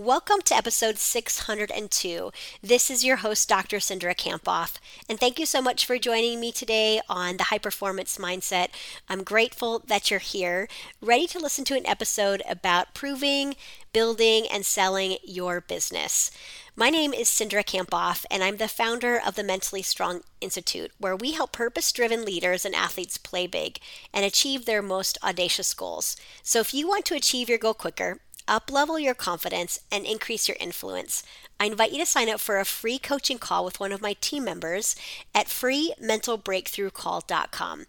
Welcome to episode 602. This is your host, Dr. Cindra Kamphoff, and thank you so much for joining me today on the High Performance Mindset. I'm grateful that you're here, ready to listen to an episode about proving, building, and selling your business. My name is Cindra Kamphoff, and I'm the founder of the Mentally Strong Institute, where we help purpose driven leaders and athletes play big and achieve their most audacious goals. So if you want to achieve your goal quicker, uplevel your confidence, and increase your influence. I invite you to sign up for a free coaching call with one of my team members at freementalbreakthroughcall.com.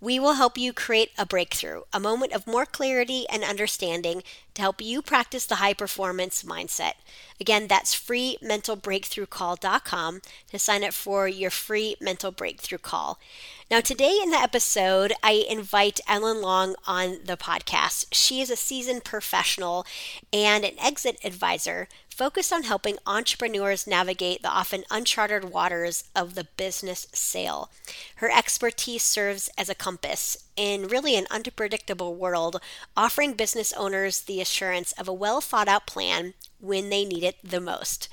We will help you create a breakthrough, a moment of more clarity and understanding to help you practice the high performance mindset. Again, that's freementalbreakthroughcall.com to sign up for your free mental breakthrough call. Now, today in the episode, I invite Ellen Long on the podcast. She is a seasoned professional and an exit advisor focused on helping entrepreneurs navigate the often uncharted waters of the business sale. Her expertise serves as a compass in really an unpredictable world, offering business owners the assurance of a well thought out plan when they need it the most.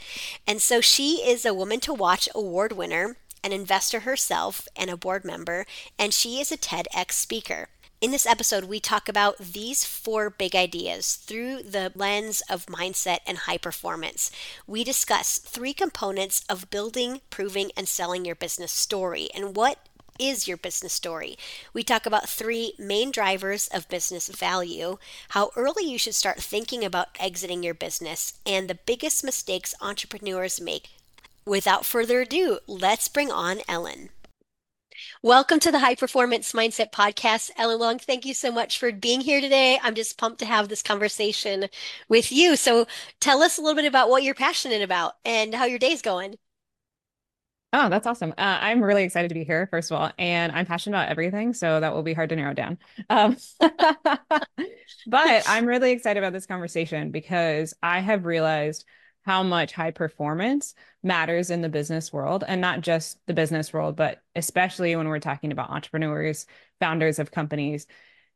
And so she is a Woman to Watch award winner an investor herself and a board member, and she is a TEDx speaker. In this episode, we talk about these four big ideas through the lens of mindset and high performance. We discuss three components of building, proving, and selling your business story and what is your business story. We talk about three main drivers of business value, how early you should start thinking about exiting your business, and the biggest mistakes entrepreneurs make. Without further ado, let's bring on Ellen. Welcome to the High Performance Mindset Podcast. Ellen Long, thank you so much for being here today. I'm just pumped to have this conversation with you. So, tell us a little bit about what you're passionate about and how your day's going. Oh, that's awesome. Uh, I'm really excited to be here, first of all, and I'm passionate about everything, so that will be hard to narrow down. Um, but I'm really excited about this conversation because I have realized how much high performance matters in the business world and not just the business world, but especially when we're talking about entrepreneurs, founders of companies,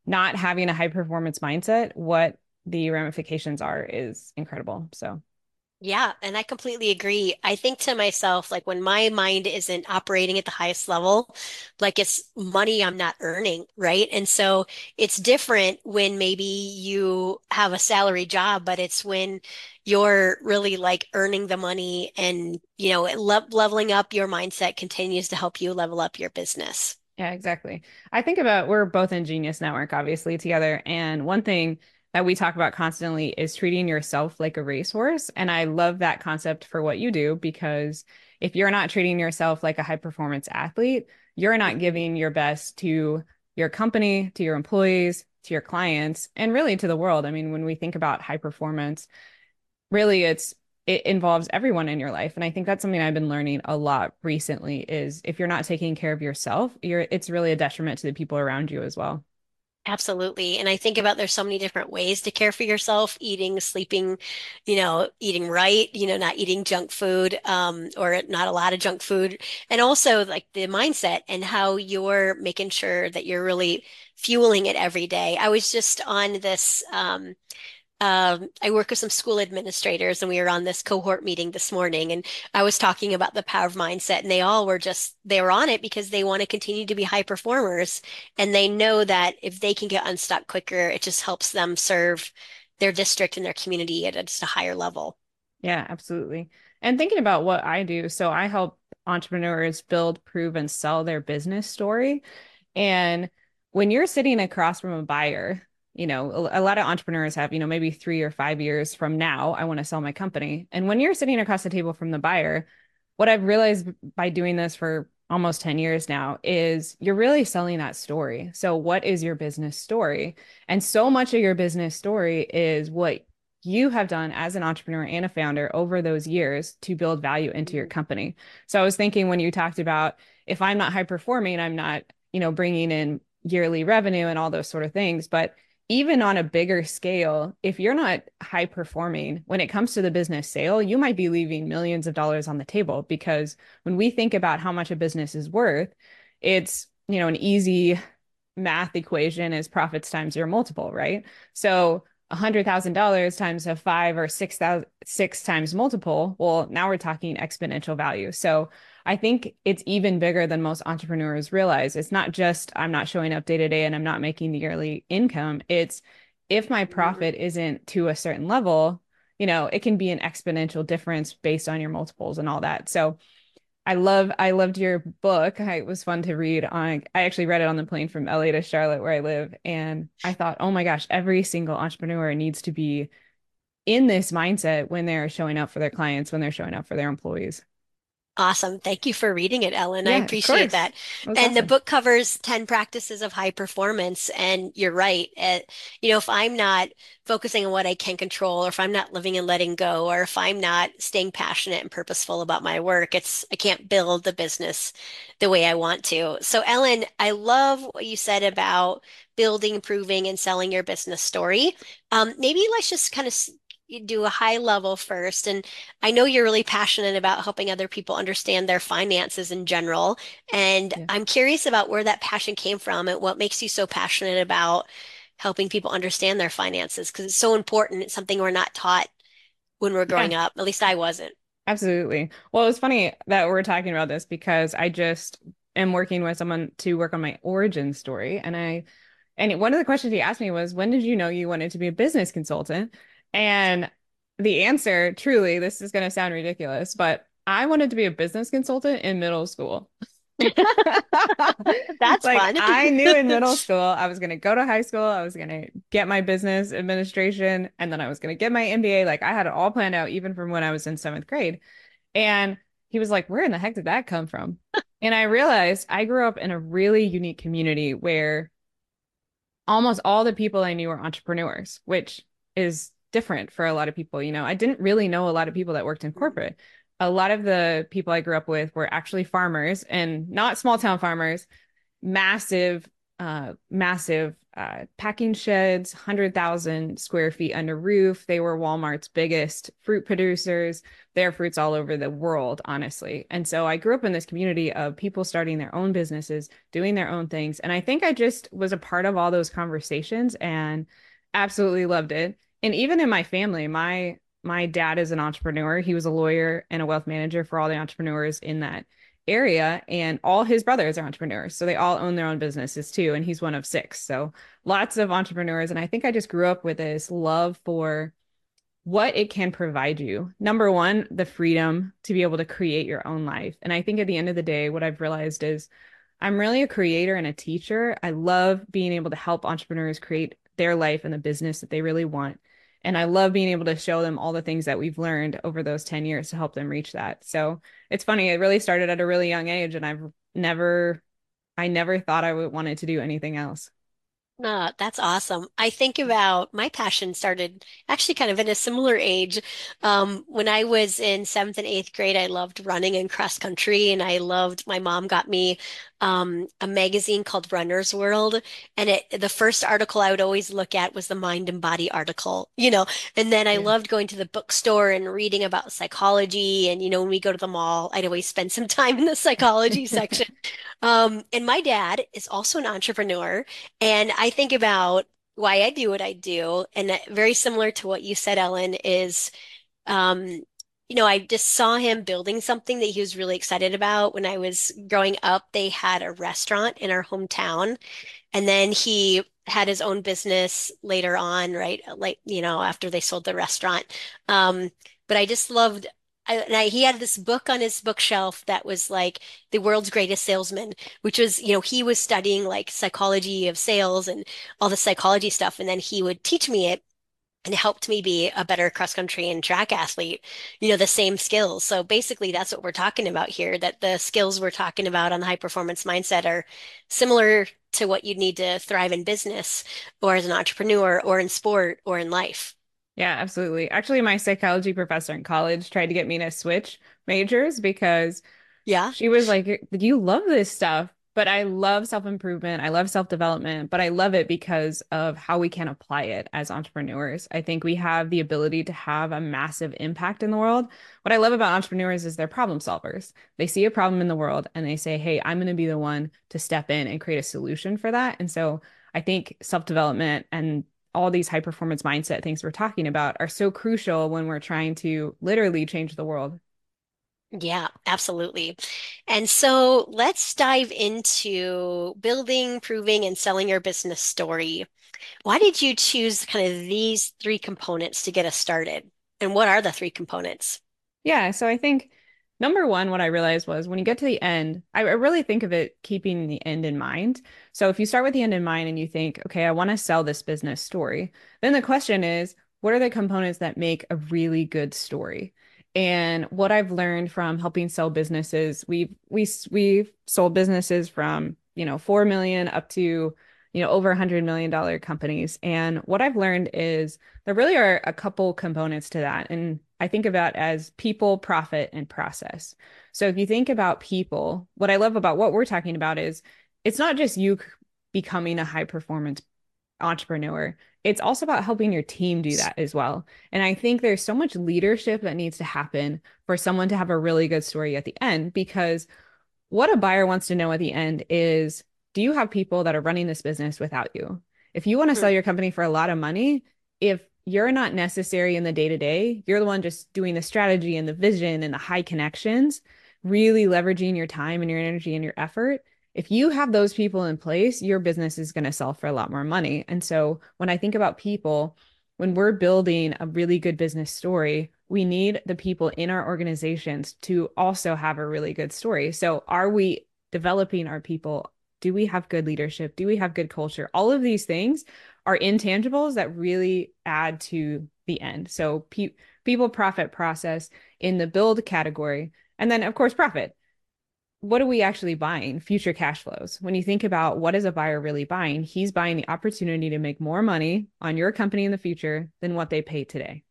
not having a high performance mindset, what the ramifications are is incredible. So yeah, and I completely agree. I think to myself, like when my mind isn't operating at the highest level, like it's money I'm not earning, right? And so it's different when maybe you have a salary job, but it's when you're really like earning the money and, you know, le leveling up your mindset continues to help you level up your business. Yeah, exactly. I think about we're both in Genius Network, obviously, together. And one thing that we talk about constantly is treating yourself like a racehorse. And I love that concept for what you do because if you're not treating yourself like a high performance athlete, you're not giving your best to your company, to your employees, to your clients, and really to the world. I mean, when we think about high performance, really it's it involves everyone in your life and i think that's something i've been learning a lot recently is if you're not taking care of yourself you're it's really a detriment to the people around you as well Absolutely. And I think about there's so many different ways to care for yourself, eating, sleeping, you know, eating right, you know, not eating junk food, um, or not a lot of junk food. And also like the mindset and how you're making sure that you're really fueling it every day. I was just on this, um, um, I work with some school administrators, and we were on this cohort meeting this morning, and I was talking about the power of mindset, and they all were just they were on it because they want to continue to be high performers, and they know that if they can get unstuck quicker, it just helps them serve their district and their community at just a higher level. Yeah, absolutely. And thinking about what I do, so I help entrepreneurs build, prove, and sell their business story. And when you're sitting across from a buyer, you know a, lot of entrepreneurs have you know maybe three or five years from now i want to sell my company. And when you're sitting across the table from the buyer what i've realized by doing this for almost 10 years now is you're really selling that story. So what is your business story? And so much of your business story is what you have done as an entrepreneur and a founder over those years to build value into your mm-hmm. company. So i was thinking when you talked about if i'm not high performing i'm not you know bringing in yearly revenue and all those sort of things but even on a bigger scale, if you're not high performing when it comes to the business sale, you might be leaving millions of dollars on the table because when we think about how much a business is worth, it's, you know, an easy math equation is profits times your multiple, right? So $100,000 times a five or six thousand six times multiple, well, now we're talking exponential value. So I think it's even bigger than most entrepreneurs realize. It's not just I'm not showing up day to day and I'm not making the yearly income. It's if my mm-hmm. profit isn't to a certain level, you know, it can be an exponential difference based on your multiples and all that. So I love I loved your book. I, it was fun to read on I actually read it on the plane from LA to Charlotte where I live and I thought, "Oh my gosh, every single entrepreneur needs to be in this mindset when they're showing up for their clients, when they're showing up for their employees." Awesome. Thank you for reading it, Ellen. I Yeah, of appreciate that. And the book covers 10 practices of high performance. And you're right. Uh, you know, if I'm not focusing on what I can control, or if I'm not living and letting go, or if I'm not staying passionate and purposeful about my work, it's I can't build the business the way I want to. So, Ellen, I love what you said about building, improving, and selling your business story. Um, maybe let's just kind of do a high level first. And I know you're really passionate about helping other people understand their finances in general. And Yeah. I'm curious about where that passion came from and what makes you so passionate about helping people understand their finances because it's so important. It's something we're not taught when we're growing Yeah, up. At least I wasn't. absolutely. Well, it's funny that we're talking about this because I just am working with someone to work on my origin story and I And one of the questions he asked me was, when did you know you wanted to be a business consultant? And the answer, truly, this is going to sound ridiculous, but I wanted to be a business consultant in middle school. That's Like fun. I knew in middle school I was going to go to high school, I was going to get my business administration, and then I was going to get my MBA. Like I had it all planned out even from when I was in seventh grade. And he was like, Where in the heck did that come from? And I realized I grew up in a really unique community where almost all the people I knew were entrepreneurs, which is different for a lot of people. You know, I didn't really know a lot of people that worked in corporate. A lot of the people I grew up with were actually farmers and not small town farmers, massive, uh, massive uh, packing sheds, 100,000 square feet under roof. They were Walmart's biggest fruit producers. Their fruits all over the world, honestly. And so I grew up in this community of people starting their own businesses, doing their own things. And I think I just was a part of all those conversations and absolutely loved it. And even in my family, my my dad is an entrepreneur. He was a lawyer and a wealth manager for all the entrepreneurs in that area and all his brothers are entrepreneurs so they all own their own businesses too and he's one of six. So lots of entrepreneurs and i think i just grew up with this love for what it can provide you. Number one the freedom to be able to create your own life. And i think at the end of the day what i've realized is i'm really a creator and a teacher. I love being able to help entrepreneurs create their life and the business that they really want and I love being able to show them all the things that we've learned over those 10 years to help them reach that. So it's funny, it really started at a really young age, and I've never, I never thought I would wanted to do anything else. Uh, that's awesome. I think about my passion started actually kind of in a similar age. Um, when I was in seventh and eighth grade, I loved running and cross country, and I loved my mom got me um, a magazine called Runner's World. And it, the first article I would always look at was the mind and body article, you know. And then I Yeah. loved going to the bookstore and reading about psychology. And, you know, when we go to the mall, I'd always spend some time in the psychology section. Um, and my dad is also an entrepreneur. And I think about why I do what I do, and that- very similar to what you said, Ellen, is um, you know, I just saw him building something that he was really excited about. When I was growing up, they had a restaurant in our hometown, and then he had his own business later on, right? Like, you know, after they sold the restaurant. Um, but I just loved I, and I, he had this book on his bookshelf that was like the world's greatest salesman, which was, you know, he was studying like psychology of sales and all the psychology stuff. And then he would teach me it and it helped me be a better cross country and track athlete, you know, the same skills. So basically, that's what we're talking about here, that the skills we're talking about on the high performance mindset are similar to what you'd need to thrive in business or as an entrepreneur or in sport or in life. Yeah, absolutely. Actually, my psychology professor in college tried to get me to switch majors because Yeah. she was like, You love this stuff, but I love self-improvement. I love self-development, but I love it because of how we can apply it as entrepreneurs. I think we have the ability to have a massive impact in the world. What I love about entrepreneurs is they're problem solvers. They see a problem in the world and they say, Hey, I'm going to be the one to step in and create a solution for that. And so I think self-development and all these high performance mindset things we're talking about are so crucial when we're trying to literally change the world. Yeah, absolutely. And so let's dive into building, proving, and selling your business story. Why did you choose kind of these three components to get us started? And what are the three components? Yeah, so I think number one, what I realized was when you get to the end, I really think of it keeping the end in mind. So if you start with the end in mind and you think, okay, I want to sell this business story, then the question is, what are the components that make a really good story? And what I've learned from helping sell businesses, we've we we've sold businesses from, you know, 4 million up to, you know, over a 100 million dollar companies. And what I've learned is there really are a couple components to that. And I think about as people, profit, and process. So if you think about people, what I love about what we're talking about is it's not just you becoming a high performance entrepreneur. It's also about helping your team do that as well. And I think there's so much leadership that needs to happen for someone to have a really good story at the end because what a buyer wants to know at the end is do you have people that are running this business without you? If you want to sell your company for a lot of money, if you're not necessary in the day to day, you're the one just doing the strategy and the vision and the high connections, really leveraging your time and your energy and your effort if you have those people in place, your business is going to sell for a lot more money. And so when I think about people, when we're building a really good business story, we need the people in our organizations to also have a really good story. So are we developing our people? Do we have good leadership? Do we have good culture? All of these things are intangibles that really add to the end. So pe- people profit process in the build category. And then of course profit what are we actually buying? Future cash flows. When you think about what is a buyer really buying, he's buying the opportunity to make more money on your company in the future than what they pay today.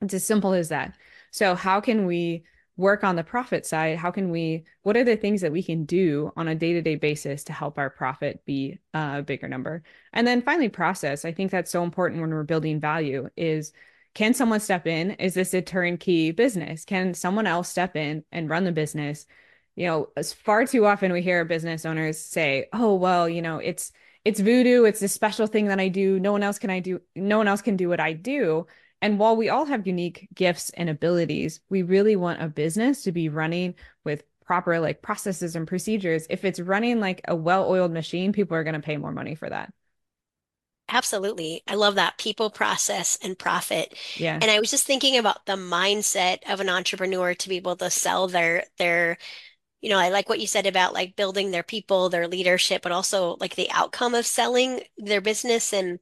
It's as simple as that. So, how can we work on the profit side? How can we, what are the things that we can do on a day to day basis to help our profit be a bigger number? And then finally, process. I think that's so important when we're building value is can someone step in? Is this a turnkey business? Can someone else step in and run the business? You know, as far too often we hear business owners say, "Oh, well, you know, it's it's voodoo, it's a special thing that I do. No one else can I do no one else can do what I do." And while we all have unique gifts and abilities, we really want a business to be running with proper like processes and procedures. If it's running like a well-oiled machine, people are going to pay more money for that. Absolutely. I love that people process and profit. Yeah. And I was just thinking about the mindset of an entrepreneur to be able to sell their their you know, I like what you said about like building their people, their leadership, but also like the outcome of selling their business. And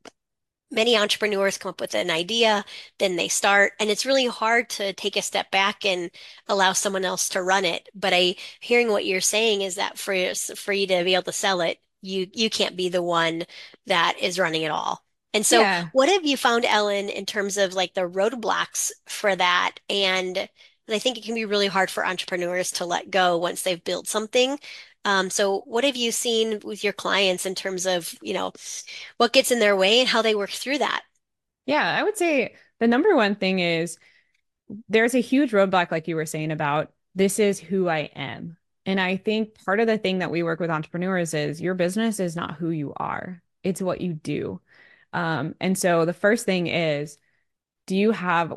many entrepreneurs come up with an idea, then they start, and it's really hard to take a step back and allow someone else to run it. But I hearing what you're saying is that for for you to be able to sell it, you you can't be the one that is running it all. And so, yeah. what have you found, Ellen, in terms of like the roadblocks for that and and I think it can be really hard for entrepreneurs to let go once they've built something. Um, so what have you seen with your clients in terms of, you know, what gets in their way and how they work through that? Yeah, I would say the number one thing is there's a huge roadblock, like you were saying about this is who I am. And I think part of the thing that we work with entrepreneurs is your business is not who you are, it's what you do. Um, and so the first thing is do you have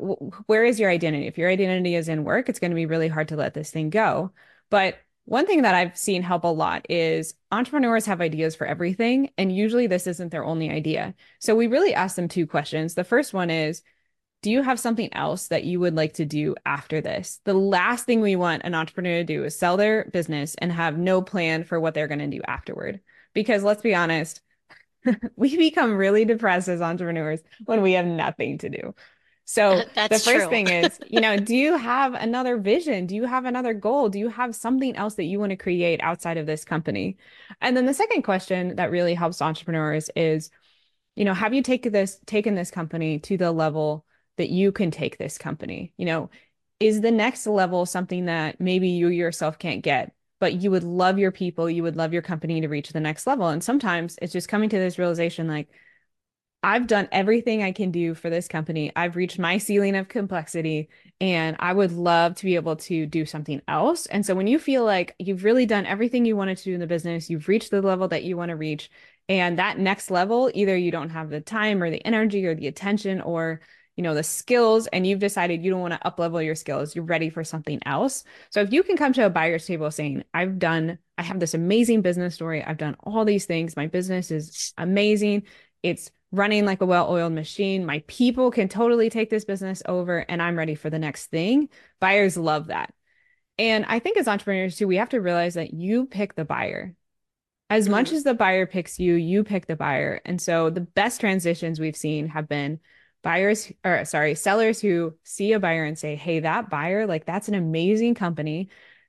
where is your identity? If your identity is in work it's going to be really hard to let this thing go. But one thing that i've seen help a lot is entrepreneurs have ideas for everything and usually this isn't their only idea. So we really ask them two questions. The first one is do you have something else that you would like to do after this? The last thing we want an entrepreneur to do is sell their business and have no plan for what they're going to do afterward. Because let's be honest we become really depressed as entrepreneurs when we have nothing to do so the first true. thing is, you know, do you have another vision? Do you have another goal? Do you have something else that you want to create outside of this company? And then the second question that really helps entrepreneurs is, you know, have you taken this taken this company to the level that you can take this company? You know, is the next level something that maybe you yourself can't get, but you would love your people, you would love your company to reach the next level. And sometimes it's just coming to this realization like, I've done everything I can do for this company. I've reached my ceiling of complexity and I would love to be able to do something else. And so when you feel like you've really done everything you wanted to do in the business, you've reached the level that you want to reach, And that next level, either you don't have the time or the energy or the attention or you know the skills and you've decided you don't want to up level your skills you're ready for something else so if you can come to a buyer's table saying i've done i have this amazing business story i've done all these things my business is amazing it's running like a well-oiled machine. My people can totally take this business over and i'm ready for the next thing. Buyers love that. And i think as entrepreneurs too we have to realize that you pick the buyer. As mm-hmm. much as the buyer picks you you pick the buyer. And so the best transitions we've seen have been buyers or sorry, sellers who see a buyer and say, "Hey, that buyer, like that's an amazing company.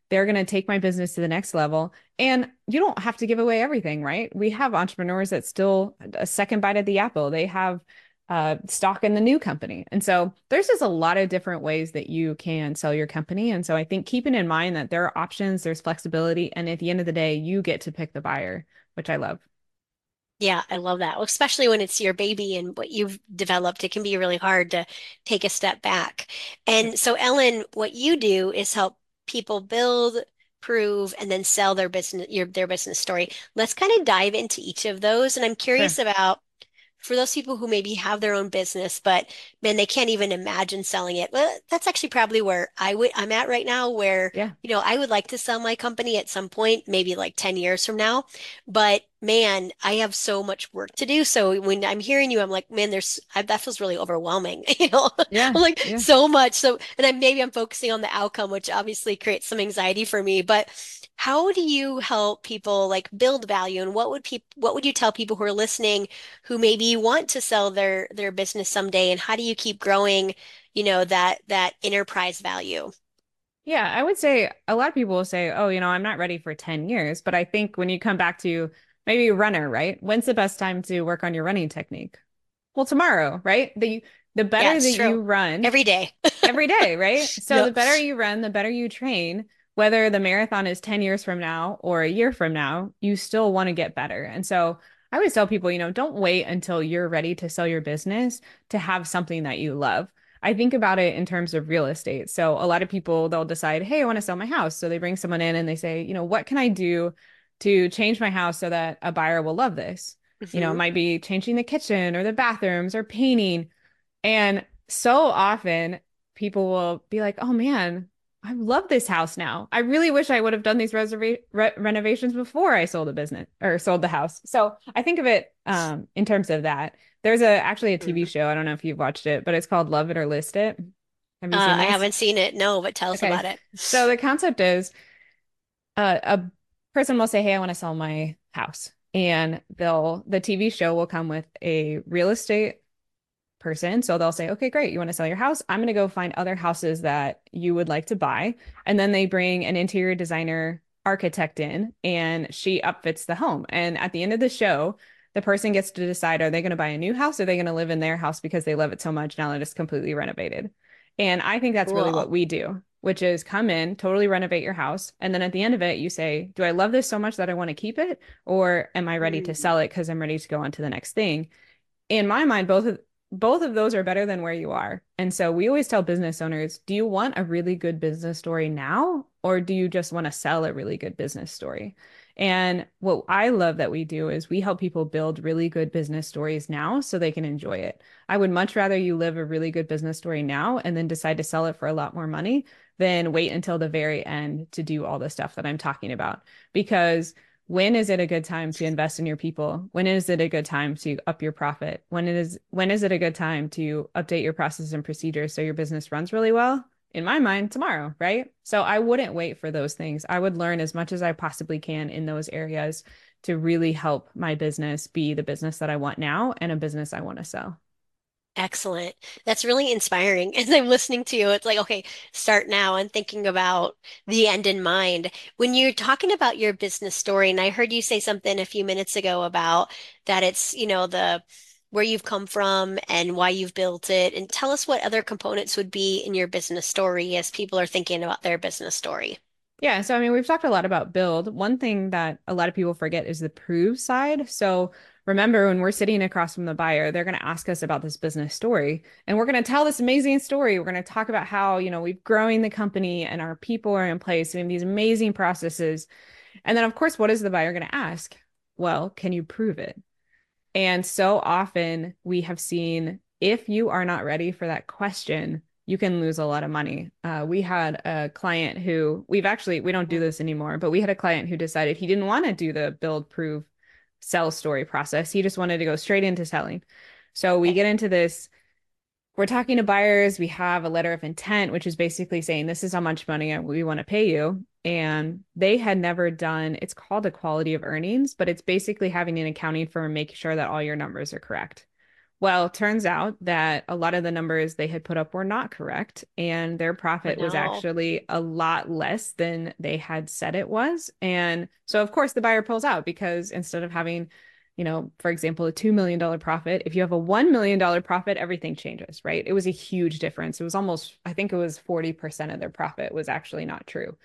They're going to take my business to the next level." And you don't have to give away everything, right? We have entrepreneurs that still a second bite at the apple. They have uh, stock in the new company. And so there's just a lot of different ways that you can sell your company. And so I think keeping in mind that there are options, there's flexibility, and at the end of the day, you get to pick the buyer, which I love. Yeah, I love that. Well, especially when it's your baby and what you've developed, it can be really hard to take a step back. And so, Ellen, what you do is help people build, prove, and then sell their business, your their business story. Let's kind of dive into each of those. And I'm curious sure. about for those people who maybe have their own business, but man, they can't even imagine selling it. Well, that's actually probably where I would I'm at right now, where yeah. you know, I would like to sell my company at some point, maybe like 10 years from now. But man, I have so much work to do. So when I'm hearing you, I'm like, man, there's I, that feels really overwhelming. You know, yeah, I'm like yeah. so much. So and I maybe I'm focusing on the outcome, which obviously creates some anxiety for me. But how do you help people like build value? And what would people what would you tell people who are listening who maybe want to sell their their business someday? And how do you keep growing you know that that enterprise value? Yeah i would say a lot of people will say oh you know i'm not ready for 10 years. But i think when you come back to maybe runner right? When's the best time to work on your running technique? Well tomorrow right? The the better yeah, that true. you run every day. every day right? So yep. the better you run the better you train whether the marathon is 10 years from now or a year from now, you still want to get better. And so I always tell people, you know, don't wait until you're ready to sell your business to have something that you love. I think about it in terms of real estate. So a lot of people they'll decide, "Hey, I want to sell my house." So they bring someone in and they say, "You know, what can I do to change my house so that a buyer will love this?" Mm-hmm. You know, it mm-hmm. might be changing the kitchen or the bathrooms or painting. And so often people will be like, "Oh man, I love this house now. I really wish I would have done these reserva- re- renovations before I sold the business or sold the house. So I think of it um, in terms of that. There's a actually a TV mm-hmm. show. I don't know if you've watched it, but it's called Love It or List It. Have uh, I haven't seen it. No, but tell us okay. about it. So the concept is uh, a person will say, "Hey, I want to sell my house," and they'll the TV show will come with a real estate person. So they'll say, okay, great. You want to sell your house? I'm going to go find other houses that you would like to buy. And then they bring an interior designer architect in and she upfits the home. And at the end of the show, the person gets to decide are they going to buy a new house or are they going to live in their house because they love it so much now that it's completely renovated. And I think that's cool. really what we do, which is come in, totally renovate your house. And then at the end of it, you say, Do I love this so much that I want to keep it? Or am I ready mm. to sell it because I'm ready to go on to the next thing? In my mind, both of both of those are better than where you are. And so we always tell business owners, do you want a really good business story now or do you just want to sell a really good business story? And what I love that we do is we help people build really good business stories now so they can enjoy it. I would much rather you live a really good business story now and then decide to sell it for a lot more money than wait until the very end to do all the stuff that I'm talking about. Because when is it a good time to invest in your people? When is it a good time to up your profit? When it is when is it a good time to update your processes and procedures so your business runs really well? In my mind tomorrow right? So i wouldn't wait for those things. I would learn as much as i possibly can in those areas to really help my business be the business that i want now and a business i want to sell Excellent. That's really inspiring. As I'm listening to you, it's like, okay, start now and thinking about the end in mind. When you're talking about your business story, and I heard you say something a few minutes ago about that it's, you know, the where you've come from and why you've built it. And tell us what other components would be in your business story as people are thinking about their business story. Yeah. So, I mean, we've talked a lot about build. One thing that a lot of people forget is the prove side. So, remember when we're sitting across from the buyer, they're going to ask us about this business story and we're going to tell this amazing story. We're going to talk about how, you know, we've growing the company and our people are in place. Have these amazing processes. And then, of course, what is the buyer going to ask? Well, can you prove it? And so often we have seen if you are not ready for that question, you can lose a lot of money. Uh, we had a client who we've actually, we don't do this anymore, but we had a client who decided he didn't want to do the build, prove, sell story process. He just wanted to go straight into selling. So we get into this we're talking to buyers. We have a letter of intent, which is basically saying this is how much money we want to pay you. And they had never done it's called a quality of earnings, but it's basically having an accounting firm make sure that all your numbers are correct. Well, it turns out that a lot of the numbers they had put up were not correct, and their profit was actually a lot less than they had said it was. And so, of course, the buyer pulls out because instead of having you know, for example, a $2 million profit, if you have a $1 million profit, everything changes, right? It was a huge difference. It was almost, I think it was 40% of their profit was actually not true.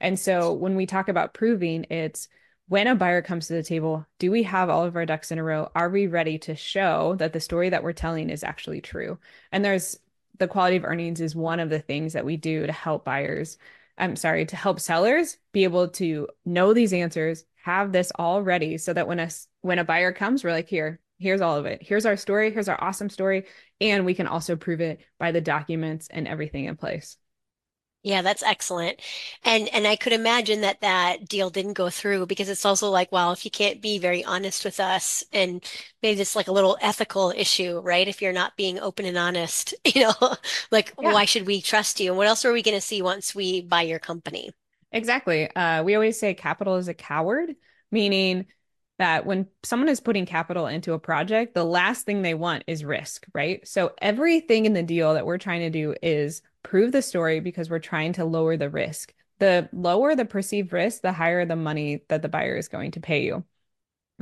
And so when we talk about proving, it's when a buyer comes to the table, do we have all of our ducks in a row? Are we ready to show that the story that we're telling is actually true? And there's the quality of earnings is one of the things that we do to help buyers I'm sorry, to help sellers be able to know these answers, have this all ready so that when a when a buyer comes, we're like, here, here's all of it. Here's our story, here's our awesome story, and we can also prove it by the documents and everything in place. Yeah, that's excellent. And and I could imagine that that deal didn't go through because it's also like, well, if you can't be very honest with us and maybe it's like a little ethical issue, right? If you're not being open and honest, you know, like yeah. why should we trust you? And what else are we going to see once we buy your company? Exactly. Uh, we always say capital is a coward, meaning that when someone is putting capital into a project, the last thing they want is risk, right? So everything in the deal that we're trying to do is prove the story because we're trying to lower the risk. The lower the perceived risk, the higher the money that the buyer is going to pay you.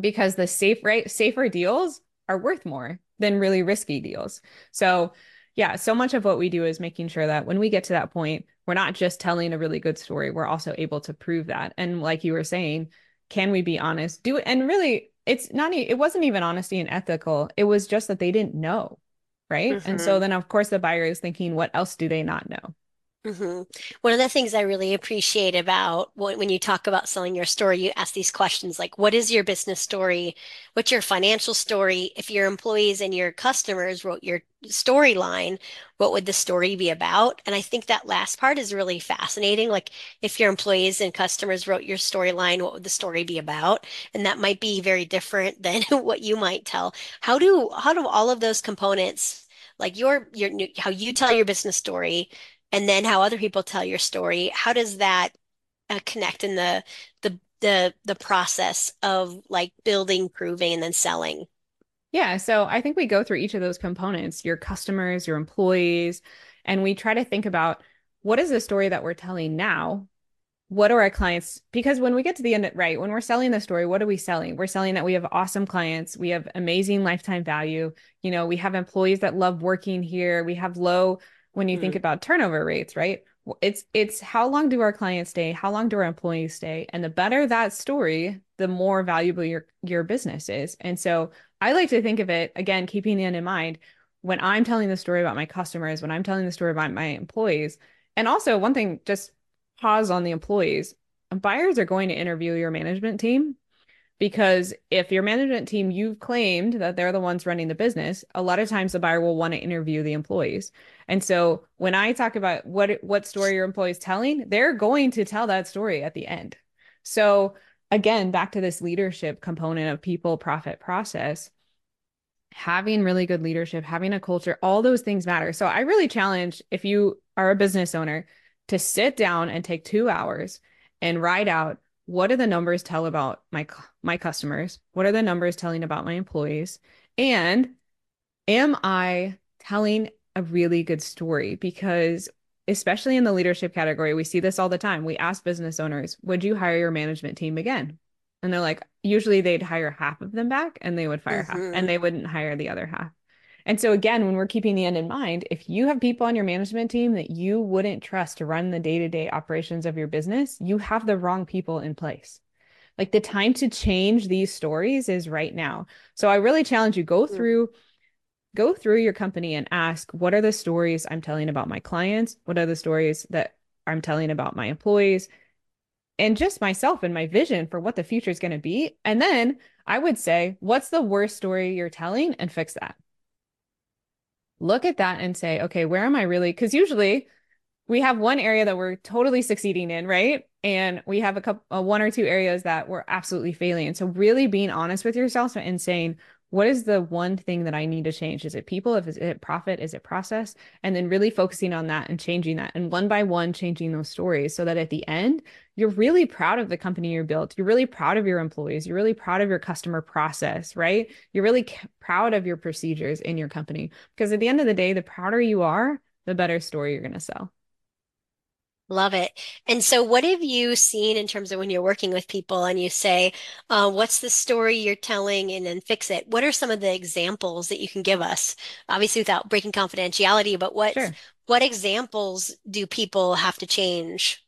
Because the safe right safer deals are worth more than really risky deals. So yeah, so much of what we do is making sure that when we get to that point, we're not just telling a really good story, we're also able to prove that. And like you were saying, can we be honest? Do and really it's not it wasn't even honesty and ethical. It was just that they didn't know right? Mm-hmm. And so mm-hmm. then, of course, the buyer is thinking, what else do they not know? Mm-hmm. One of the things I really appreciate about when you talk about selling your story, you ask these questions like, what is your business story? What's your financial story? If your employees and your customers wrote your storyline, what would the story be about? And I think that last part is really fascinating. Like, if your employees and customers wrote your storyline, what would the story be about? And that might be very different than what you might tell. How do how do all of those components like your your how you tell your business story and then how other people tell your story how does that uh, connect in the the the the process of like building proving and then selling? Yeah so i think we go through each of those components your customers your employees and we try to think about what is the story that we're telling now? What are our clients because when we get to the end right when we're selling the story what are we selling? We're selling that we have awesome clients we have amazing lifetime value you know we have employees that love working here we have low when you mm think about turnover rates, right? It's it's how long do our clients stay? How long do our employees stay? And the better that story, the more valuable your your business is. And so I like to think of it again, keeping the end in mind when I'm telling the story about my customers, when I'm telling the story about my employees. And also because if your management team you've claimed that they're the ones running the business a lot of times the buyer will want to interview the employees. And so when i talk about what what story your employees telling they're going to tell that story at the end. So again back to this leadership component of people profit process having really good leadership having a culture all those things matter. So i really challenge if you are a business owner to sit down and take two hours and write out what do the numbers tell about my my customers? What are the numbers telling about my employees? And am I telling a really good story? Because especially in the leadership category, we see this all the time. We ask business owners, "Would you hire your management team again?" And they're like, usually they'd hire half of them back and they would fire mm-hmm. half and they wouldn't hire the other half. And so, again, when we're keeping the end in mind, if you have people on your management team that you wouldn't trust to run the day to day operations of your business, you have the wrong people in place. Like the time to change these stories is right now. So, I really challenge you go mm. through. Go through your company and ask what are the stories I'm telling about my clients? What are the stories that I'm telling about my employees? and just myself and my vision for what the future is going to be. And then I would say, what's the worst story you're telling and fix that. Look at that and say, okay, where am I really? Because usually we have one area that we're totally succeeding in, right? And we have a couple, uh, one or two areas that we're absolutely failing. So really being honest with yourself and saying, what is the one thing that I need to change? Is it people? If is it profit? Is it process? And then really focusing on that and changing that and one by one changing those stories so that at the end, you're really proud of the company you built. You're really proud of your employees. You're really proud of your customer process, right? You're really proud of your procedures in your company. Because at the end of the day, the prouder you are, the better story you're going to sell. Love it. And so, what have you seen in terms of when you're working with people and you say, uh, What's the story you're telling? And then fix it. What are some of the examples that you can give us? Obviously, without breaking confidentiality, but what Sure. what examples do people have to change?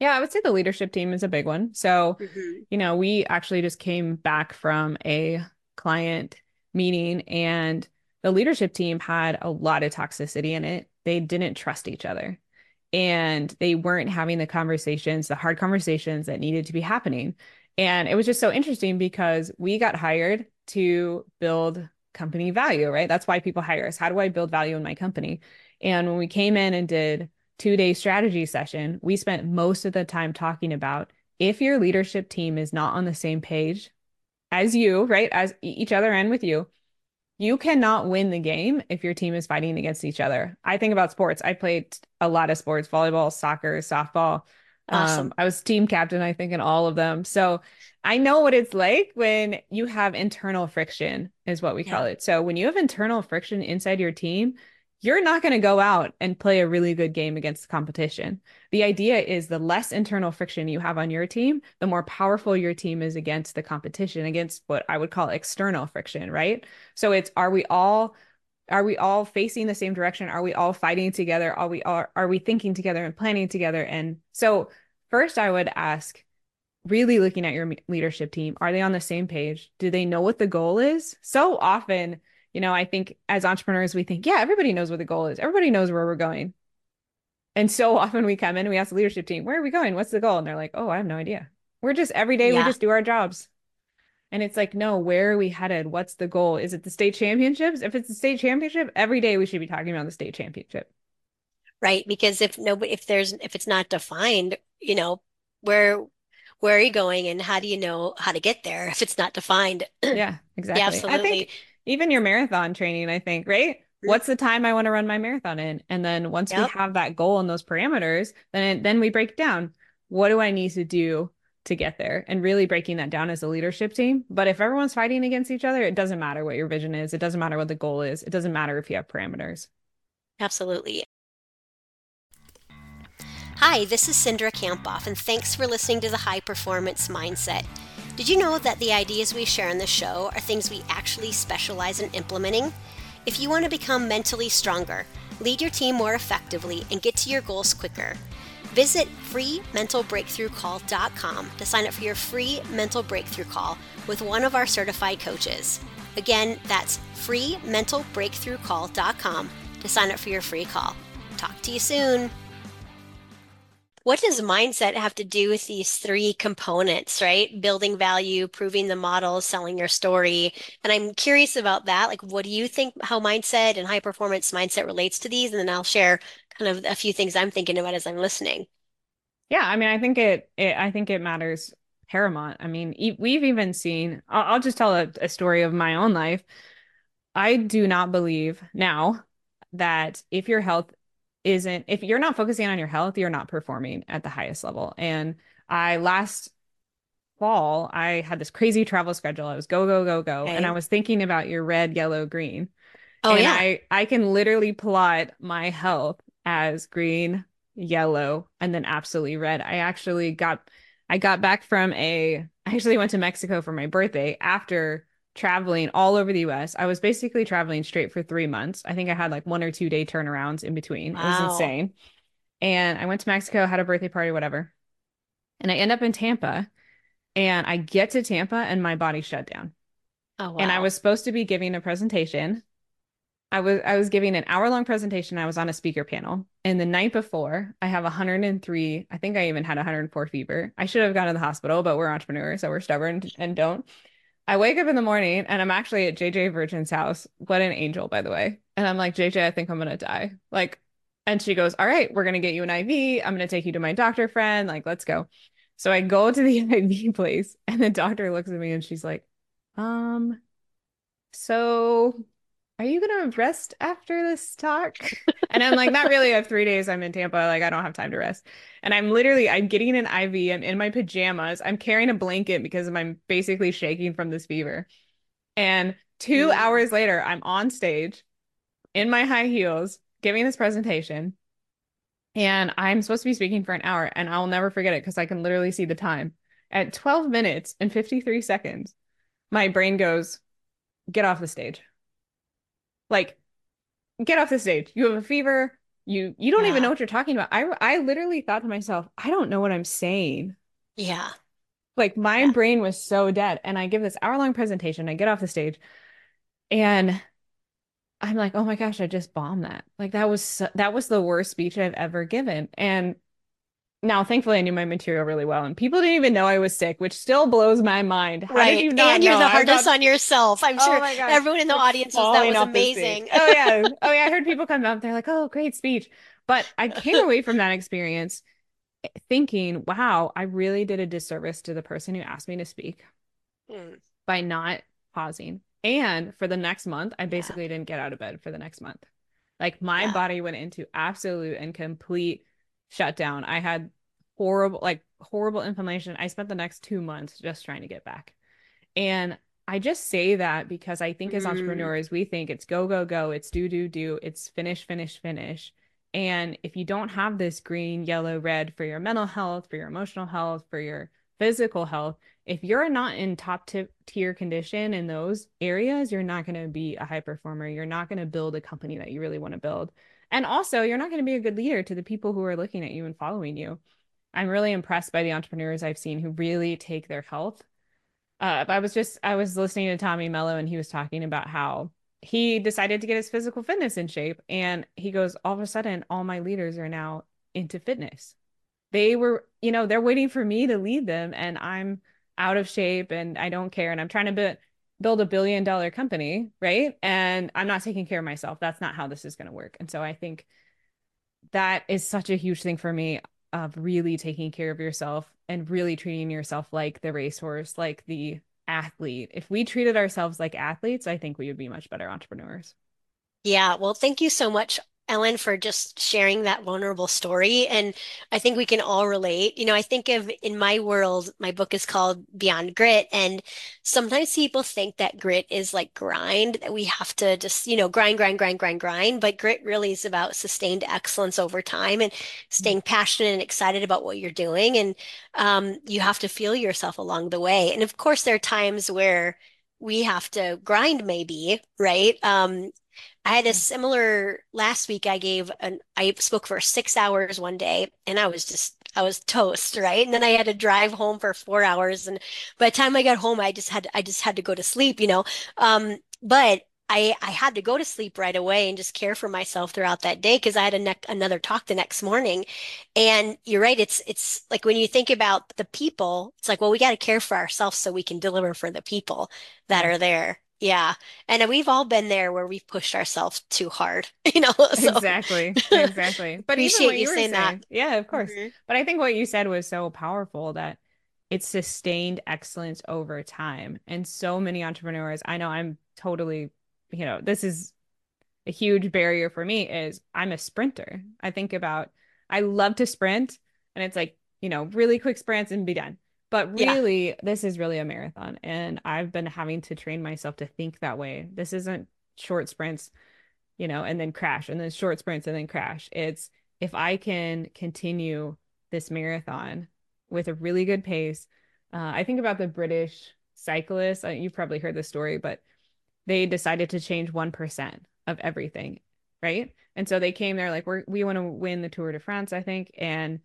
Yeah, I would say the leadership team is a big one. So, hmm you know, we actually just came back from a client meeting and the leadership team had a lot of toxicity in it. They didn't trust each other and they weren't having the conversations, the hard conversations that needed to be happening. And it was just so interesting because we got hired to build company value, right? That's why people hire us. How do I build value in my company? And when we came in and did two day strategy session, we spent most of the time talking about if your leadership team is not on the same page as you, right? As each other and with you, you cannot win the game if your team is fighting against each other. I think about sports. I played a lot of sports, volleyball, soccer, softball. Um, I was team captain, I think, in all of them. So I know what it's like when you have internal friction, is what we call it. So when you have internal friction inside your team, you're not going to go out and play a really good game against the competition. The idea is the less internal friction you have on your team, the more powerful your team is against the competition, against what I would call external friction, right? So it's are we all are we all facing the same direction? Are we all fighting together? Are we are, are we thinking together and planning together? And so first I would ask really looking at your leadership team, are they on the same page? Do they know what the goal is? So often, you know, I think as entrepreneurs, we think, yeah, everybody knows what the goal is. Everybody knows where we're going. And so often we come in and we ask the leadership team, where are we going? What's the goal? And they're like, oh, I have no idea. We're just every day, we just do our jobs. And it's like, no, where are we headed? What's the goal? Is it the state championships? If it's the state championship, every day we should be talking about the state championship. Right. Because if nobody, if there's, if it's not defined, you know, where, where are you going and how do you know how to get there if it's not defined? Yeah, Yeah, exactly. I absolutely. think even your marathon training, I think, right? Mhm. What's the time I want to run my marathon in? And then once we have that goal and those parameters, then then we break down what do I need to do to get there and really breaking that down as a leadership team. But if everyone's fighting against each other, it doesn't matter what your vision is. It doesn't matter what the goal is. It doesn't matter if you have parameters. Absolutely. Hi, this is Cindra Kamphoff, and thanks for listening to the High Performance Mindset. Did you know that the ideas we share in the show are things we actually specialize in implementing? If you want to become mentally stronger, lead your team more effectively, and get to your goals quicker, visit freementalbreakthroughcall.com to sign up for your free mental breakthrough call with one of our certified coaches. Again, that's freementalbreakthroughcall.com to sign up for your free call. Talk to you soon. What does mindset have to do with these three components, right? Building value, proving the model, selling your story. And I'm curious about that. Like, what do you think how mindset and high performance mindset relates to these? And then I'll share kind of a few things I'm thinking about as I'm listening. Yeah, I mean, I think it, it I think it matters paramount. I mean, e we've even seen, I'll, I'll just tell a, a story of my own life. I do not believe now that if your health isn't, if you're not focusing on your health, you're not performing at the highest level. And I last fall, I had this crazy travel schedule. I was go, go, go, go. And I was thinking about your red, yellow, green. Oh, And yeah. I I can literally plot my health as green, yellow, and then absolutely red. I actually got I got back from a I actually went to Mexico for my birthday after traveling all over the US. I was basically traveling straight for three months. I think I had like one or two day turnarounds in between. It was insane. And I went to Mexico, had a birthday party, whatever. And I end up in Tampa and I get to Tampa and my body shut down. Oh, And I was supposed to be giving a presentation I was I was giving an hour long presentation. I was on a speaker panel, and the night before, I have 103. I think I even had 104 fever. I should have gone to the hospital, but we're entrepreneurs, so we're stubborn and don't. I wake up in the morning and I'm actually at JJ Virgin's house. What an angel, by the way. And I'm like, JJ, I think I'm gonna die. Like, and she goes, All right, we're gonna get you an IV. I'm gonna take you to my doctor friend. Like, let's go. So I go to the IV place and the doctor looks at me and she's like, um, so are you gonna rest after this talk? And I'm like, not really. I have three days. I'm in Tampa. Like, I don't have time to rest. And I'm literally, I'm getting an IV. I'm in my pajamas. I'm carrying a blanket because I'm basically shaking from this fever. And two mm. hours later, I'm on stage in my high heels giving this presentation. And I'm supposed to be speaking for an hour, and I'll never forget it because I can literally see the time. At 12 minutes and 53 seconds, my brain goes, get off the stage. Like, get off the stage. You have a fever. You you don't yeah. even know what you're talking about. I I literally thought to myself, I don't know what I'm saying. Yeah. Like my yeah. brain was so dead. And I give this hour long presentation. I get off the stage and I'm like, oh my gosh, I just bombed that. Like that was so, that was the worst speech I've ever given. And now thankfully I knew my material really well and people didn't even know I was sick, which still blows my mind. How right. You and you're know? the hardest on yourself. I'm oh sure everyone in the audience was that was amazing. oh yeah. Oh yeah. I heard people come up, they're like, oh, great speech. But I came away from that experience thinking, wow, I really did a disservice to the person who asked me to speak hmm. by not pausing. And for the next month, I basically yeah. didn't get out of bed for the next month. Like my yeah. body went into absolute and complete shut down. I had horrible, like horrible inflammation. I spent the next two months just trying to get back. And I just say that because I think as mm. entrepreneurs, we think it's go, go, go, it's do, do, do, it's finish, finish, finish. And if you don't have this green, yellow, red for your mental health, for your emotional health, for your physical health, if you're not in top t- tier condition in those areas, you're not going to be a high performer. You're not going to build a company that you really want to build. And also, you're not going to be a good leader to the people who are looking at you and following you. I'm really impressed by the entrepreneurs I've seen who really take their health. Uh, I was just I was listening to Tommy Mello and he was talking about how he decided to get his physical fitness in shape and he goes all of a sudden all my leaders are now into fitness. They were, you know, they're waiting for me to lead them and I'm out of shape and I don't care and I'm trying to build build a billion dollar company, right? And I'm not taking care of myself. That's not how this is going to work. And so I think that is such a huge thing for me of really taking care of yourself and really treating yourself like the racehorse, like the athlete. If we treated ourselves like athletes, I think we would be much better entrepreneurs. Yeah, well, thank you so much Ellen, for just sharing that vulnerable story. And I think we can all relate. You know, I think of in my world, my book is called Beyond Grit. And sometimes people think that grit is like grind, that we have to just, you know, grind, grind, grind, grind, grind. But grit really is about sustained excellence over time and staying mm-hmm. passionate and excited about what you're doing. And um, you have to feel yourself along the way. And of course, there are times where we have to grind maybe right um I had a similar last week. I gave an, I spoke for six hours one day and I was just, I was toast, right? And then I had to drive home for four hours. And by the time I got home, I just had, I just had to go to sleep, you know? Um, but I, I had to go to sleep right away and just care for myself throughout that day because I had a ne- another talk the next morning. And you're right. It's, it's like when you think about the people, it's like, well, we got to care for ourselves so we can deliver for the people that are there. Yeah. And we've all been there where we've pushed ourselves too hard, you know. So. Exactly. Exactly. But even what you, you were saying, saying, yeah, of course. Mm-hmm. But I think what you said was so powerful that it's sustained excellence over time. And so many entrepreneurs, I know I'm totally, you know, this is a huge barrier for me is I'm a sprinter. I think about I love to sprint and it's like, you know, really quick sprints and be done. But really, yeah. this is really a marathon. And I've been having to train myself to think that way. This isn't short sprints, you know, and then crash, and then short sprints and then crash. It's if I can continue this marathon with a really good pace. Uh, I think about the British cyclists. Uh, you've probably heard the story, but they decided to change 1% of everything. Right. And so they came there like, we're, we want to win the Tour de France, I think. And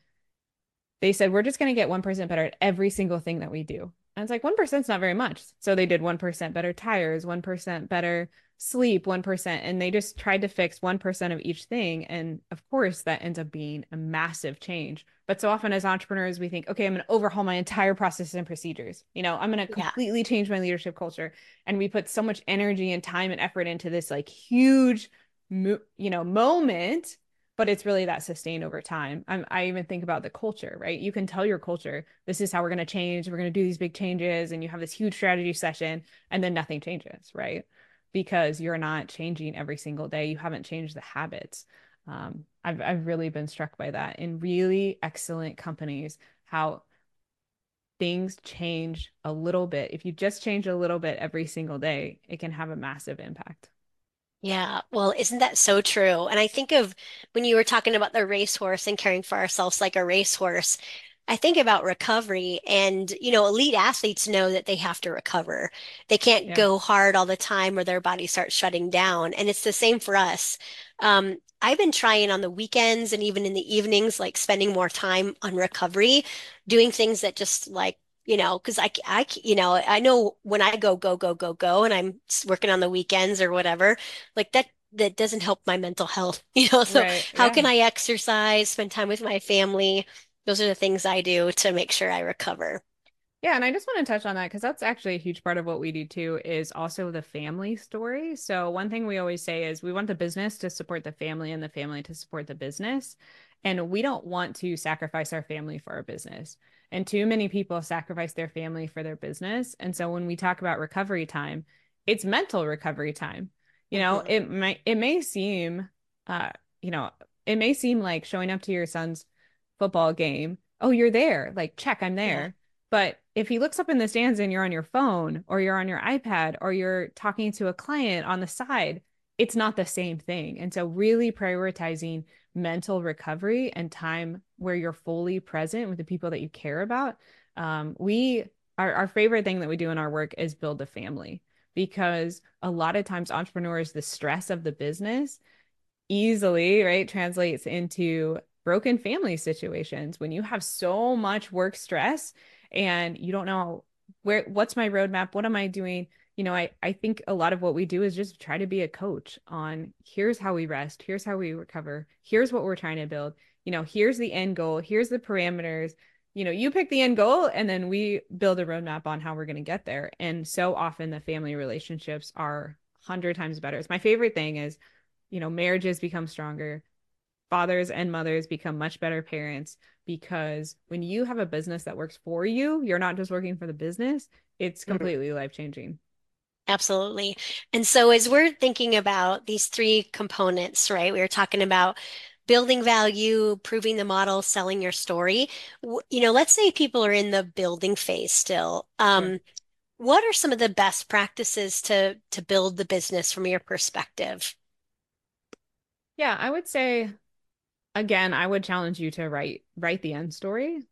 they said we're just going to get 1% better at every single thing that we do And it's like 1% is not very much. So they did 1% better tires, 1% better sleep, 1%. And they just tried to fix 1% of each thing. And of course, that ends up being a massive change. But so often as entrepreneurs, we think, okay, I'm going to overhaul my entire processes and procedures. You know, I'm going to completely yeah. change my leadership culture. And we put so much energy and time and effort into this like huge, you know, moment but it's really that sustained over time. I'm, i even think about the culture, right? You can tell your culture, this is how we're going to change. We're going to do these big changes. And you have this huge strategy session, and then nothing changes, right? Because you're not changing every single day. You haven't changed the habits. Um, I've, I've really been struck by that in really excellent companies, how things change a little bit. If you just change a little bit every single day, it can have a massive impact. Yeah, well, isn't that so true? And I think of when you were talking about the racehorse and caring for ourselves like a racehorse, I think about recovery and, you know, elite athletes know that they have to recover. They can't yeah. go hard all the time or their body starts shutting down. And it's the same for us. Um, I've been trying on the weekends and even in the evenings, like spending more time on recovery, doing things that just like you know, because I, I, you know, I know when I go, go, go, go, go, and I'm working on the weekends or whatever, like that, that doesn't help my mental health, you know. So right, how yeah. can I exercise, spend time with my family? Those are the things I do to make sure I recover. Yeah, and I just want to touch on that because that's actually a huge part of what we do too is also the family story. So one thing we always say is we want the business to support the family and the family to support the business. And we don't want to sacrifice our family for our business. And too many people sacrifice their family for their business. And so when we talk about recovery time, it's mental recovery time. You know, mm-hmm. it might it may seem uh, you know, it may seem like showing up to your son's football game, oh, you're there, like check, I'm there. Yeah. But if he looks up in the stands and you're on your phone or you're on your iPad or you're talking to a client on the side, it's not the same thing. And so really prioritizing mental recovery and time where you're fully present with the people that you care about. Um, we our, our favorite thing that we do in our work is build a family because a lot of times entrepreneurs, the stress of the business easily, right, translates into broken family situations when you have so much work stress and you don't know where what's my roadmap, what am I doing? You know, I, I think a lot of what we do is just try to be a coach on here's how we rest, here's how we recover, here's what we're trying to build, you know, here's the end goal, here's the parameters. You know, you pick the end goal and then we build a roadmap on how we're going to get there. And so often the family relationships are hundred times better. It's my favorite thing is, you know, marriages become stronger, fathers and mothers become much better parents because when you have a business that works for you, you're not just working for the business, it's mm-hmm. completely mm-hmm. life changing. Absolutely. And so as we're thinking about these three components, right, we were talking about building value, proving the model, selling your story. You know, let's say people are in the building phase still. Um. What are some of the best practices to to build the business from your perspective? Yeah, I would say again, I would challenge you to write write the end story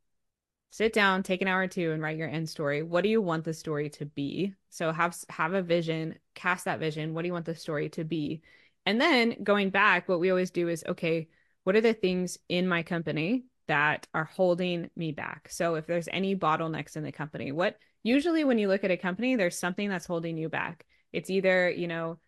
sit down, take an hour or two and write your end story. What do you want the story to be? So have have a vision, cast that vision. What do you want the story to be? And then going back, what we always do is okay, what are the things in my company that are holding me back? So if there's any bottlenecks in the company, what usually when you look at a company, there's something that's holding you back. It's either, you know,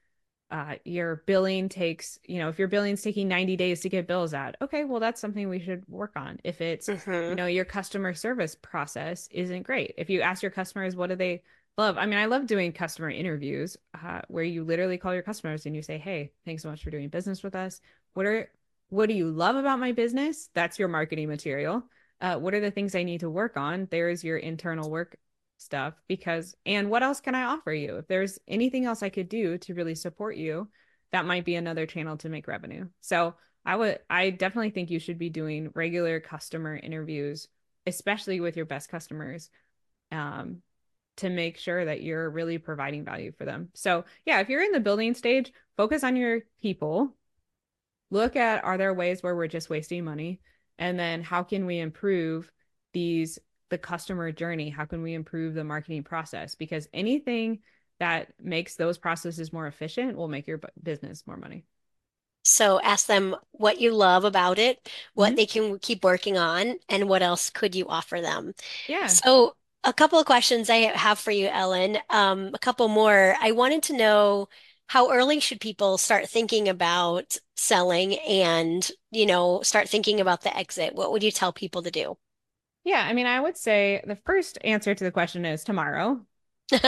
uh, your billing takes, you know, if your billing's taking 90 days to get bills out, okay, well, that's something we should work on. If it's, mm-hmm. you know, your customer service process isn't great. If you ask your customers, what do they love? I mean, I love doing customer interviews uh, where you literally call your customers and you say, hey, thanks so much for doing business with us. What are, what do you love about my business? That's your marketing material. Uh, what are the things I need to work on? There's your internal work stuff because and what else can I offer you? If there's anything else I could do to really support you, that might be another channel to make revenue. So I would I definitely think you should be doing regular customer interviews, especially with your best customers. Um, to make sure that you're really providing value for them. So, yeah, if you're in the building stage, focus on your people. Look at are there ways where we're just wasting money? And then how can we improve these the customer journey how can we improve the marketing process because anything that makes those processes more efficient will make your business more money so ask them what you love about it what mm-hmm. they can keep working on and what else could you offer them yeah so a couple of questions I have for you, Ellen. Um, a couple more. I wanted to know how early should people start thinking about selling and, you know, start thinking about the exit? What would you tell people to do? Yeah, I mean, I would say the first answer to the question is tomorrow.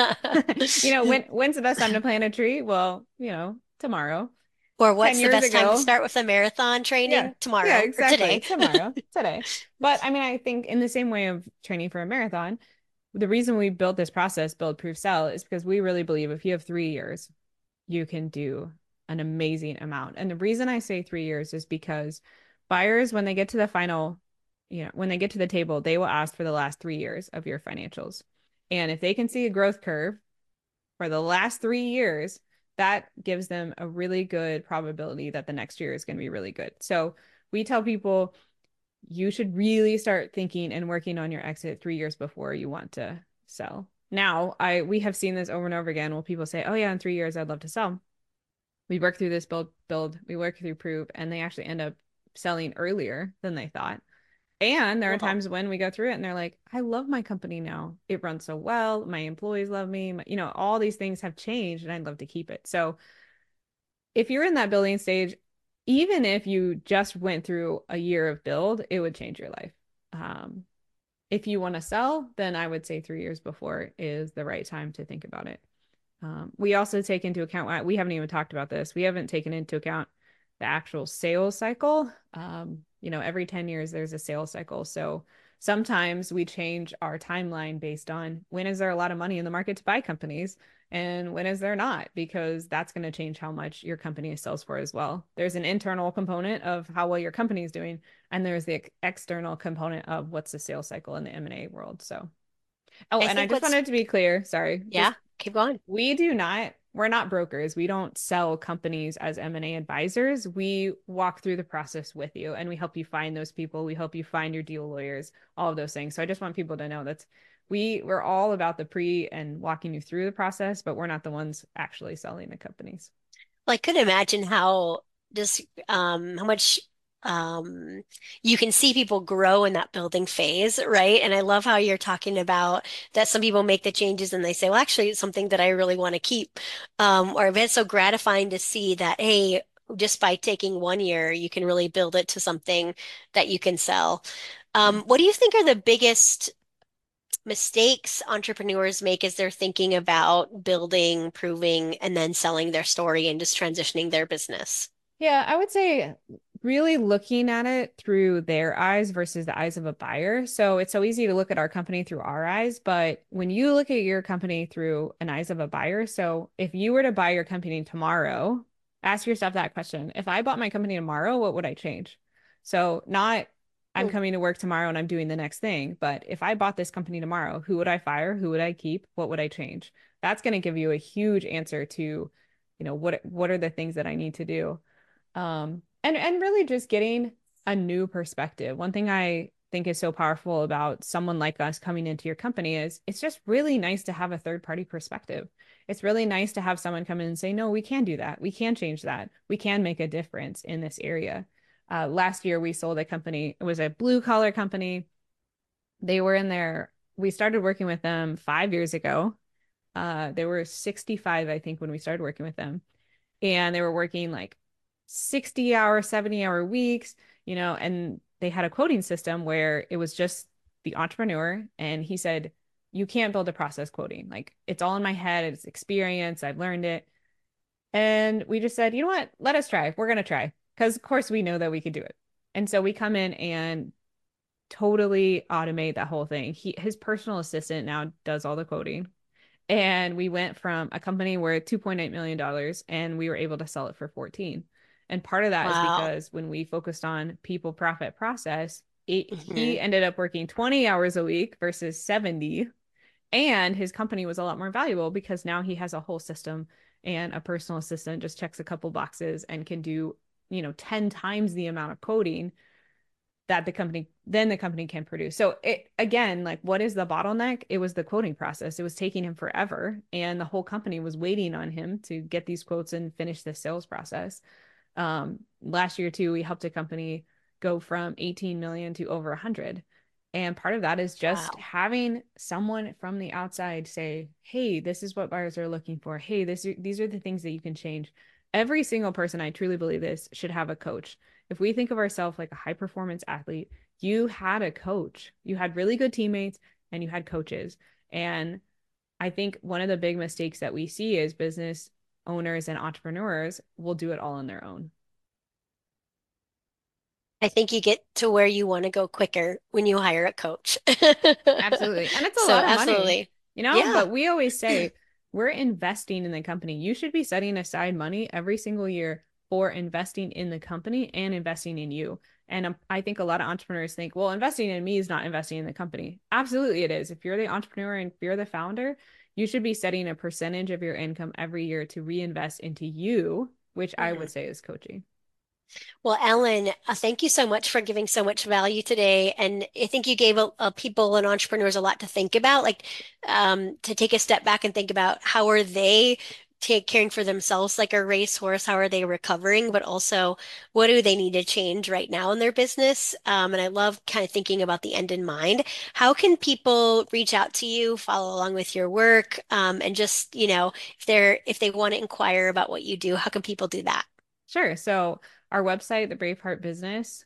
You know, when when's the best time to plant a tree? Well, you know, tomorrow. Or 10 what's the best time to start with a marathon training? Yeah, Tomorrow or exactly. today? Tomorrow, today. But I mean, I think in the same way of training for a marathon, the reason we built this process, build, Proof sell, is because we really believe if you have three years, you can do an amazing amount. And the reason I say three years is because buyers, when they get to the final, you know, when they get to the table, they will ask for the last three years of your financials. And if they can see a growth curve for the last three years, that gives them a really good probability that the next year is going to be really good. So we tell people you should really start thinking and working on your exit three years before you want to sell. Now, I we have seen this over and over again. Where people say, "Oh yeah, in three years I'd love to sell." We work through this build, build. We work through prove, and they actually end up selling earlier than they thought. And there are times when we go through it and they're like, I love my company now. It runs so well. My employees love me. My, you know, all these things have changed and I'd love to keep it. So if you're in that building stage, even if you just went through a year of build, it would change your life. Um, if you want to sell, then I would say three years before is the right time to think about it. Um, we also take into account, we haven't even talked about this. We haven't taken into account the actual sales cycle. Um, you know, every 10 years there's a sales cycle. So sometimes we change our timeline based on when is there a lot of money in the market to buy companies and when is there not, because that's going to change how much your company sells for as well. There's an internal component of how well your company is doing, and there's the ex- external component of what's the sales cycle in the M&A world. So, oh, I and I just what's, wanted to be clear, sorry, yeah, just keep going. we do not, we're not brokers. We don't sell companies as M&A advisors. We walk through the process with you and we help you find those people. We help you find your deal lawyers, all of those things. So I just want people to know that we we're all about the pre and walking you through the process, but we're not the ones actually selling the companies. Well, I could imagine how just um how much um you can see people grow in that building phase, right? And I love how you're talking about that some people make the changes and they say, well, actually, it's something that I really want to keep. Um, or it's so gratifying to see that, hey, just by taking one year, you can really build it to something that you can sell. Um, what do you think are the biggest mistakes entrepreneurs make as they're thinking about building, proving, and then selling their story and just transitioning their business? Yeah, I would say really looking at it through their eyes versus the eyes of a buyer. So it's so easy to look at our company through our eyes, but when you look at your company through an eyes of a buyer, so if you were to buy your company tomorrow, ask yourself that question. If I bought my company tomorrow, what would I change? So not I'm coming to work tomorrow and I'm doing the next thing, but if I bought this company tomorrow, who would I fire? Who would I keep? What would I change? That's going to give you a huge answer to, you know, what what are the things that I need to do? Um, and and really just getting a new perspective. One thing I think is so powerful about someone like us coming into your company is it's just really nice to have a third party perspective. It's really nice to have someone come in and say, no, we can do that. We can change that. We can make a difference in this area. Uh, last year, we sold a company. It was a blue collar company. They were in there. We started working with them five years ago. Uh, they were 65, I think, when we started working with them and they were working like 60 hour, 70 hour weeks, you know, and they had a quoting system where it was just the entrepreneur. And he said, You can't build a process quoting. Like it's all in my head, it's experience, I've learned it. And we just said, You know what? Let us try. We're going to try. Because, of course, we know that we could do it. And so we come in and totally automate that whole thing. He, his personal assistant now does all the quoting and we went from a company worth $2.8 million and we were able to sell it for 14. And part of that is Wow. because when we focused on people, profit, process, it, he hmm ended up working 20 hours a week versus 70. And his company was a lot more valuable because now he has a whole system and a personal assistant just checks a couple boxes and can do, you know, 10 times the amount of coding that the company then the company can produce. So it again, like what is the bottleneck? It was the quoting process. It was taking him forever and the whole company was waiting on him to get these quotes and finish the sales process. Um, last year too, we helped a company go from 18 million to over 100 And part of that is just Wow. having someone from the outside say, "Hey, this is what buyers are looking for. Hey, this these are the things that you can change." Every single person, I truly believe this, should have a coach. If we think of ourselves like a high performance athlete, you had a coach. You had really good teammates and you had coaches. And I think one of the big mistakes that we see is business owners and entrepreneurs will do it all on their own. I think you get to where you want to go quicker when you hire a coach. Absolutely. And it's a So, lot of money, absolutely. you know, Yeah. but we always say we're investing in the company. You should be setting aside money every single year for investing in the company and investing in you. And um, I think a lot of entrepreneurs think, well, investing in me is not investing in the company. Absolutely, it is. If you're the entrepreneur and if you're the founder, you should be setting a percentage of your income every year to reinvest into you, which I Mhm. would say is coaching. Well, Ellen, uh, thank you so much for giving so much value today. And I think you gave uh, uh, people and entrepreneurs a lot to think about, like um, to take a step back and think about how are they take caring for themselves like a racehorse? How are they recovering? But also, what do they need to change right now in their business? Um, and I love kind of thinking about the end in mind. How can people reach out to you, follow along with your work, um, and just, you know, if they're if they want to inquire about what you do, how can people do that? Sure. So our website, the Braveheart Business,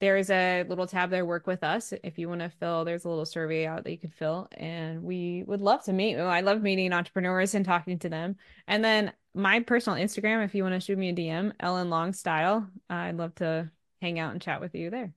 there's a little tab there, work with us. If you want to fill, there's a little survey out that you could fill. And we would love to meet. I love meeting entrepreneurs and talking to them. And then my personal Instagram, if you want to shoot me a DM, Ellen Long Style, I'd love to hang out and chat with you there.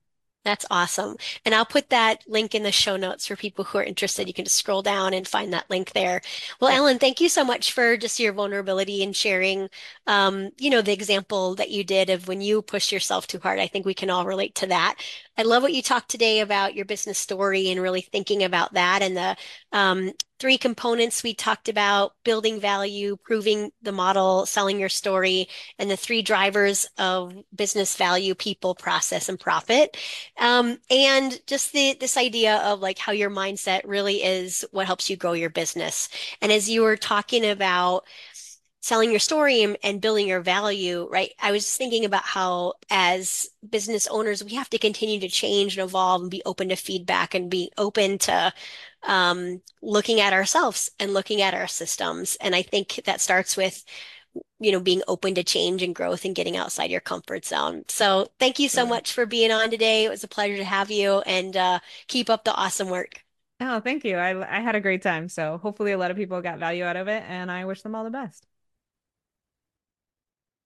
That's awesome. And I'll put that link in the show notes for people who are interested. You can just scroll down and find that link there. Well, Ellen, thank you so much for just your vulnerability and sharing, um, you know, the example that you did of when you push yourself too hard. I think we can all relate to that. I love what you talked today about your business story and really thinking about that and the um, three components we talked about, building value, proving the model, selling your story, and the three drivers of business value, people, process, and profit. Um, and just the this idea of like how your mindset really is what helps you grow your business. And as you were talking about selling your story and, and building your value, right? I was thinking about how as business owners, we have to continue to change and evolve and be open to feedback and be open to um, looking at ourselves and looking at our systems. And I think that starts with you know, being open to change and growth and getting outside your comfort zone. So thank you so much for being on today. It was a pleasure to have you and uh, keep up the awesome work. Oh, thank you. I, I had a great time. So hopefully a lot of people got value out of it, and I wish them all the best.